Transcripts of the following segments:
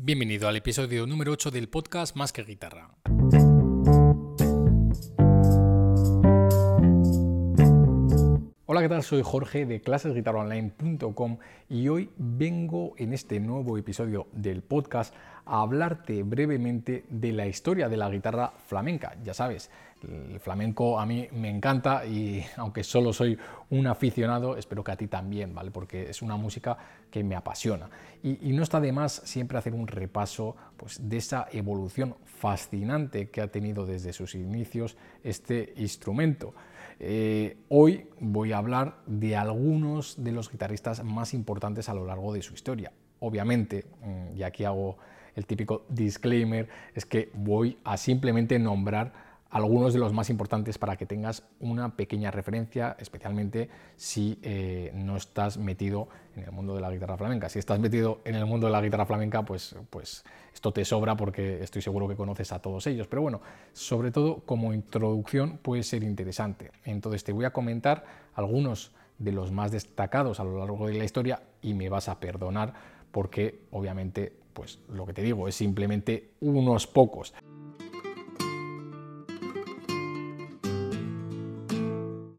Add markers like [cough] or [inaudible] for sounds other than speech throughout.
Bienvenido al episodio número 8 del podcast Más que Guitarra. Hola, ¿qué tal? Soy Jorge de clasesguitarraonline.com y hoy vengo en este nuevo episodio del podcast a hablarte brevemente de la historia de la guitarra flamenca. Ya sabes, el flamenco a mí me encanta y [laughs] aunque solo soy un aficionado, espero que a ti también, ¿vale? Porque es una música que me apasiona. Y, no está de más siempre hacer un repaso pues, de esa evolución fascinante que ha tenido desde sus inicios este instrumento. Eh, hoy voy a hablar de algunos de los guitarristas más importantes a lo largo de su historia. Obviamente, mm, y aquí hago el típico disclaimer, es que voy a simplemente nombrar algunos de los más importantes para que tengas una pequeña referencia, especialmente si eh, no estás metido en el mundo de la guitarra flamenca. Si estás metido en el mundo de la guitarra flamenca, pues, pues esto te sobra porque estoy seguro que conoces a todos ellos. Pero bueno, sobre todo como introducción puede ser interesante. Entonces te voy a comentar algunos de los más destacados a lo largo de la historia y me vas a perdonar porque obviamente pues lo que te digo es simplemente unos pocos.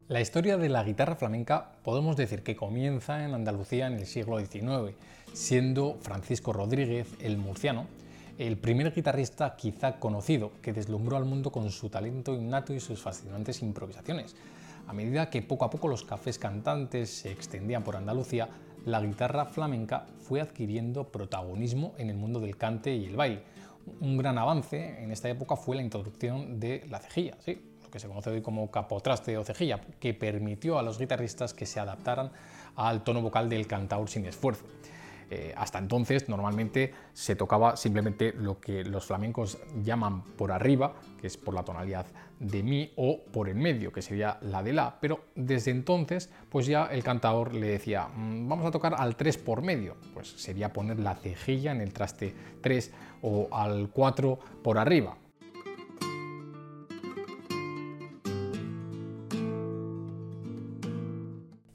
La historia de la guitarra flamenca podemos decir que comienza en Andalucía en el siglo XIX, siendo Francisco Rodríguez el murciano el primer guitarrista quizá conocido que deslumbró al mundo con su talento innato y sus fascinantes improvisaciones. A medida que poco a poco los cafés cantantes se extendían por Andalucía, la guitarra flamenca fue adquiriendo protagonismo en el mundo del cante y el baile. Un gran avance en esta época fue la introducción de la cejilla, ¿sí? que se conoce hoy como capotraste o cejilla, que permitió a los guitarristas que se adaptaran al tono vocal del cantaor sin esfuerzo. Eh, hasta entonces normalmente se tocaba simplemente lo que los flamencos llaman por arriba, que es por la tonalidad de mi, o por en medio, que sería la de la, pero desde entonces pues ya el cantador le decía, mm, vamos a tocar al 3 por medio, pues sería poner la cejilla en el traste 3 o al 4 por arriba,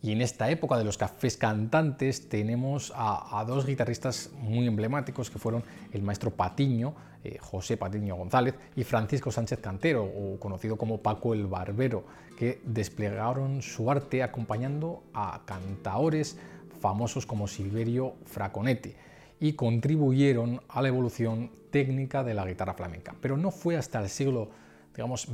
Y en esta época de los cafés cantantes tenemos a, dos guitarristas muy emblemáticos que fueron el maestro Patiño, eh, José Patiño González, y Francisco Sánchez Cantero, o conocido como Paco el Barbero, que desplegaron su arte acompañando a cantaores famosos como Silverio Fraconetti y contribuyeron a la evolución técnica de la guitarra flamenca. Pero no fue hasta el siglo digamos,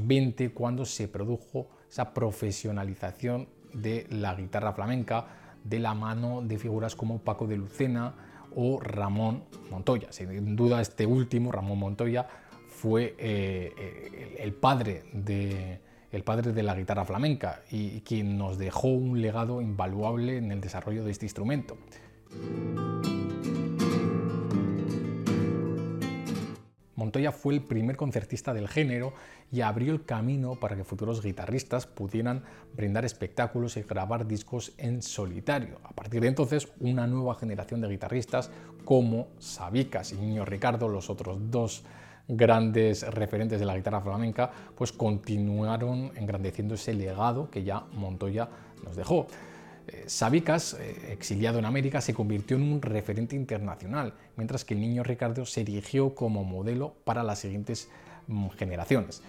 cuando se produjo esa profesionalización de la guitarra flamenca de la mano de figuras como Paco de Lucena o Ramón Montoya. Sin duda este último, Ramón Montoya, fue eh, eh, el, padre de, el padre de la guitarra flamenca y quien nos dejó un legado invaluable en el desarrollo de este instrumento. Montoya fue el primer concertista del género y abrió el camino para que futuros guitarristas pudieran brindar espectáculos y grabar discos en solitario. A partir de entonces, una nueva generación de guitarristas como Sabicas y Niño Ricardo, los otros dos grandes referentes de la guitarra flamenca, pues continuaron engrandeciendo ese legado que ya Montoya nos dejó. Eh, Sabicas, eh, exiliado en América, se convirtió en un referente internacional, mientras que el niño Ricardo se erigió como modelo para las siguientes mm, generaciones.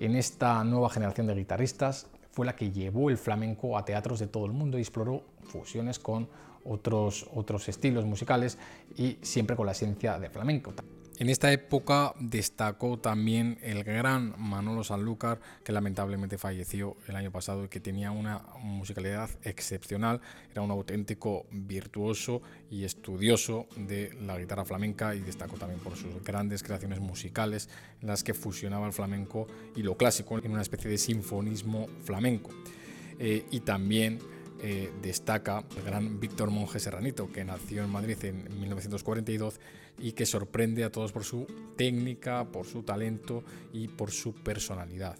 En esta nueva generación de guitarristas fue la que llevó el flamenco a teatros de todo el mundo y exploró fusiones con otros, otros estilos musicales y siempre con la esencia del flamenco. En esta época destacó también el gran Manolo Sanlúcar, que lamentablemente falleció el año pasado y que tenía una musicalidad excepcional. Era un auténtico virtuoso y estudioso de la guitarra flamenca y destacó también por sus grandes creaciones musicales en las que fusionaba el flamenco y lo clásico en una especie de sinfonismo flamenco. Eh, y también eh, destaca el gran Víctor Monge Serranito, que nació en Madrid en 1942 y que sorprende a todos por su técnica, por su talento y por su personalidad.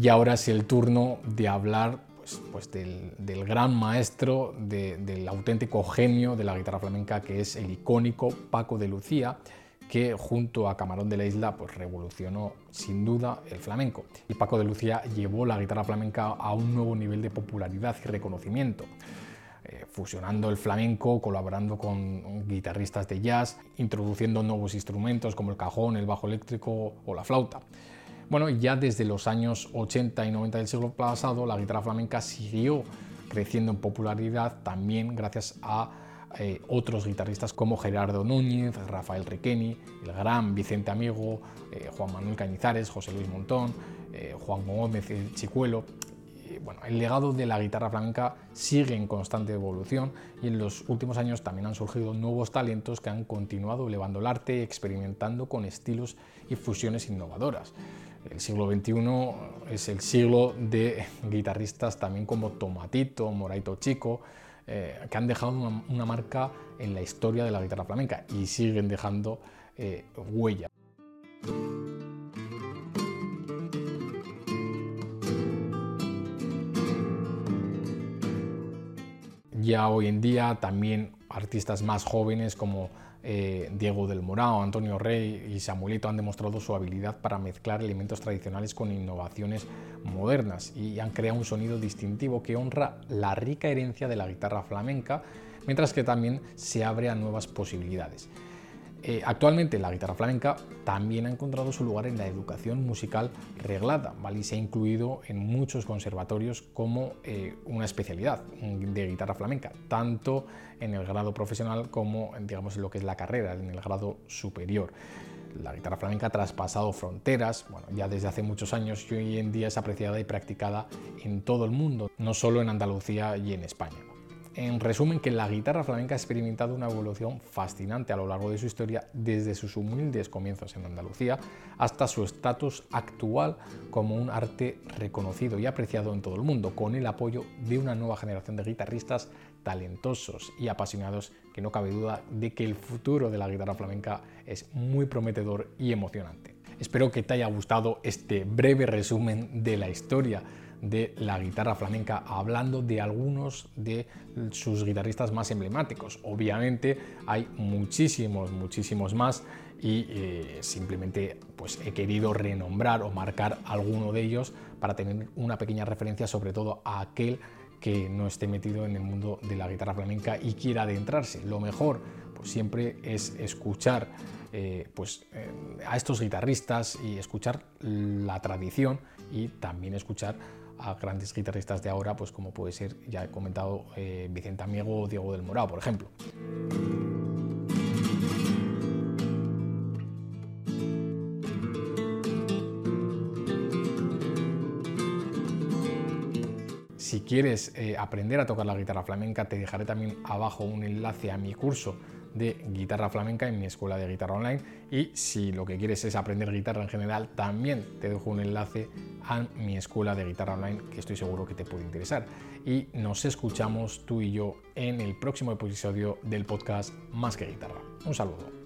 Y ahora es el turno de hablar pues, pues del, gran maestro, del auténtico genio de la guitarra flamenca, que es el icónico Paco de Lucía, que junto a Camarón de la Isla pues revolucionó sin duda el flamenco. Y Paco de Lucía llevó la guitarra flamenca a un nuevo nivel de popularidad y reconocimiento. eh, fusionando el flamenco, colaborando con guitarristas de jazz, introduciendo nuevos instrumentos como el cajón, el bajo eléctrico o la flauta. Bueno, ya desde los años 80 y 90 del siglo pasado, la guitarra flamenca siguió creciendo en popularidad también gracias a eh, otros guitarristas como Gerardo Núñez, Rafael Requeni, el gran Vicente Amigo, eh, Juan Manuel Cañizares, José Luis Montón, Juan Gómez Chicuelo bueno, el legado de la guitarra flamenca sigue en constante evolución y en los últimos años también han surgido nuevos talentos que han continuado elevando el arte experimentando con estilos y fusiones innovadoras. El siglo XXI es el siglo de guitarristas también como Tomatito, Moraito Chico, eh, que han dejado una, marca en la historia de la guitarra flamenca y siguen dejando eh, huella. Ya hoy en día también artistas más jóvenes como eh, Diego del Morao, Antonio Rey y Samuelito han demostrado su habilidad para mezclar elementos tradicionales con innovaciones modernas y han creado un sonido distintivo que honra la rica herencia de la guitarra flamenca, mientras que también se abre a nuevas posibilidades. Eh, actualmente la guitarra flamenca también ha encontrado su lugar en la educación musical reglada y se ha incluido en muchos conservatorios como eh, una especialidad de guitarra flamenca, tanto en el grado profesional como digamos, en lo que es la carrera, en el grado superior. La guitarra flamenca ha traspasado fronteras, bueno, ya desde hace muchos años y hoy en día es apreciada y practicada en todo el mundo, no solo en Andalucía y en España. En resumen, que la guitarra flamenca ha experimentado una evolución fascinante a lo largo de su historia, desde sus humildes comienzos en Andalucía hasta su estatus actual como un arte reconocido y apreciado en todo el mundo, con el apoyo de una nueva generación de guitarristas talentosos y apasionados que no cabe duda de que el futuro de la guitarra flamenca es muy prometedor y emocionante. Espero que te haya gustado este breve resumen de la historia de la guitarra flamenca, hablando de algunos de sus guitarristas más emblemáticos. Obviamente hay muchísimos, muchísimos más y eh, simplemente pues, he querido renombrar o marcar alguno de ellos para tener una pequeña referencia sobre todo a aquel que no esté metido en el mundo de la guitarra flamenca y quiera adentrarse. Lo mejor pues, siempre es escuchar eh, pues, eh, a estos guitarristas y escuchar la tradición y también escuchar a grandes guitarristas de ahora, pues como puede ser, ya he comentado, eh, Vicente Amigo o Diego del Morao, por ejemplo. Si quieres eh, aprender a tocar la guitarra flamenca, te dejaré también abajo un enlace a mi curso de guitarra flamenca en mi escuela de guitarra online y si lo que quieres es aprender guitarra en general, también te dejo un enlace a mi escuela de guitarra online que estoy seguro que te puede interesar. Y nos escuchamos tú y yo en el próximo episodio del podcast Más que Guitarra. Un saludo.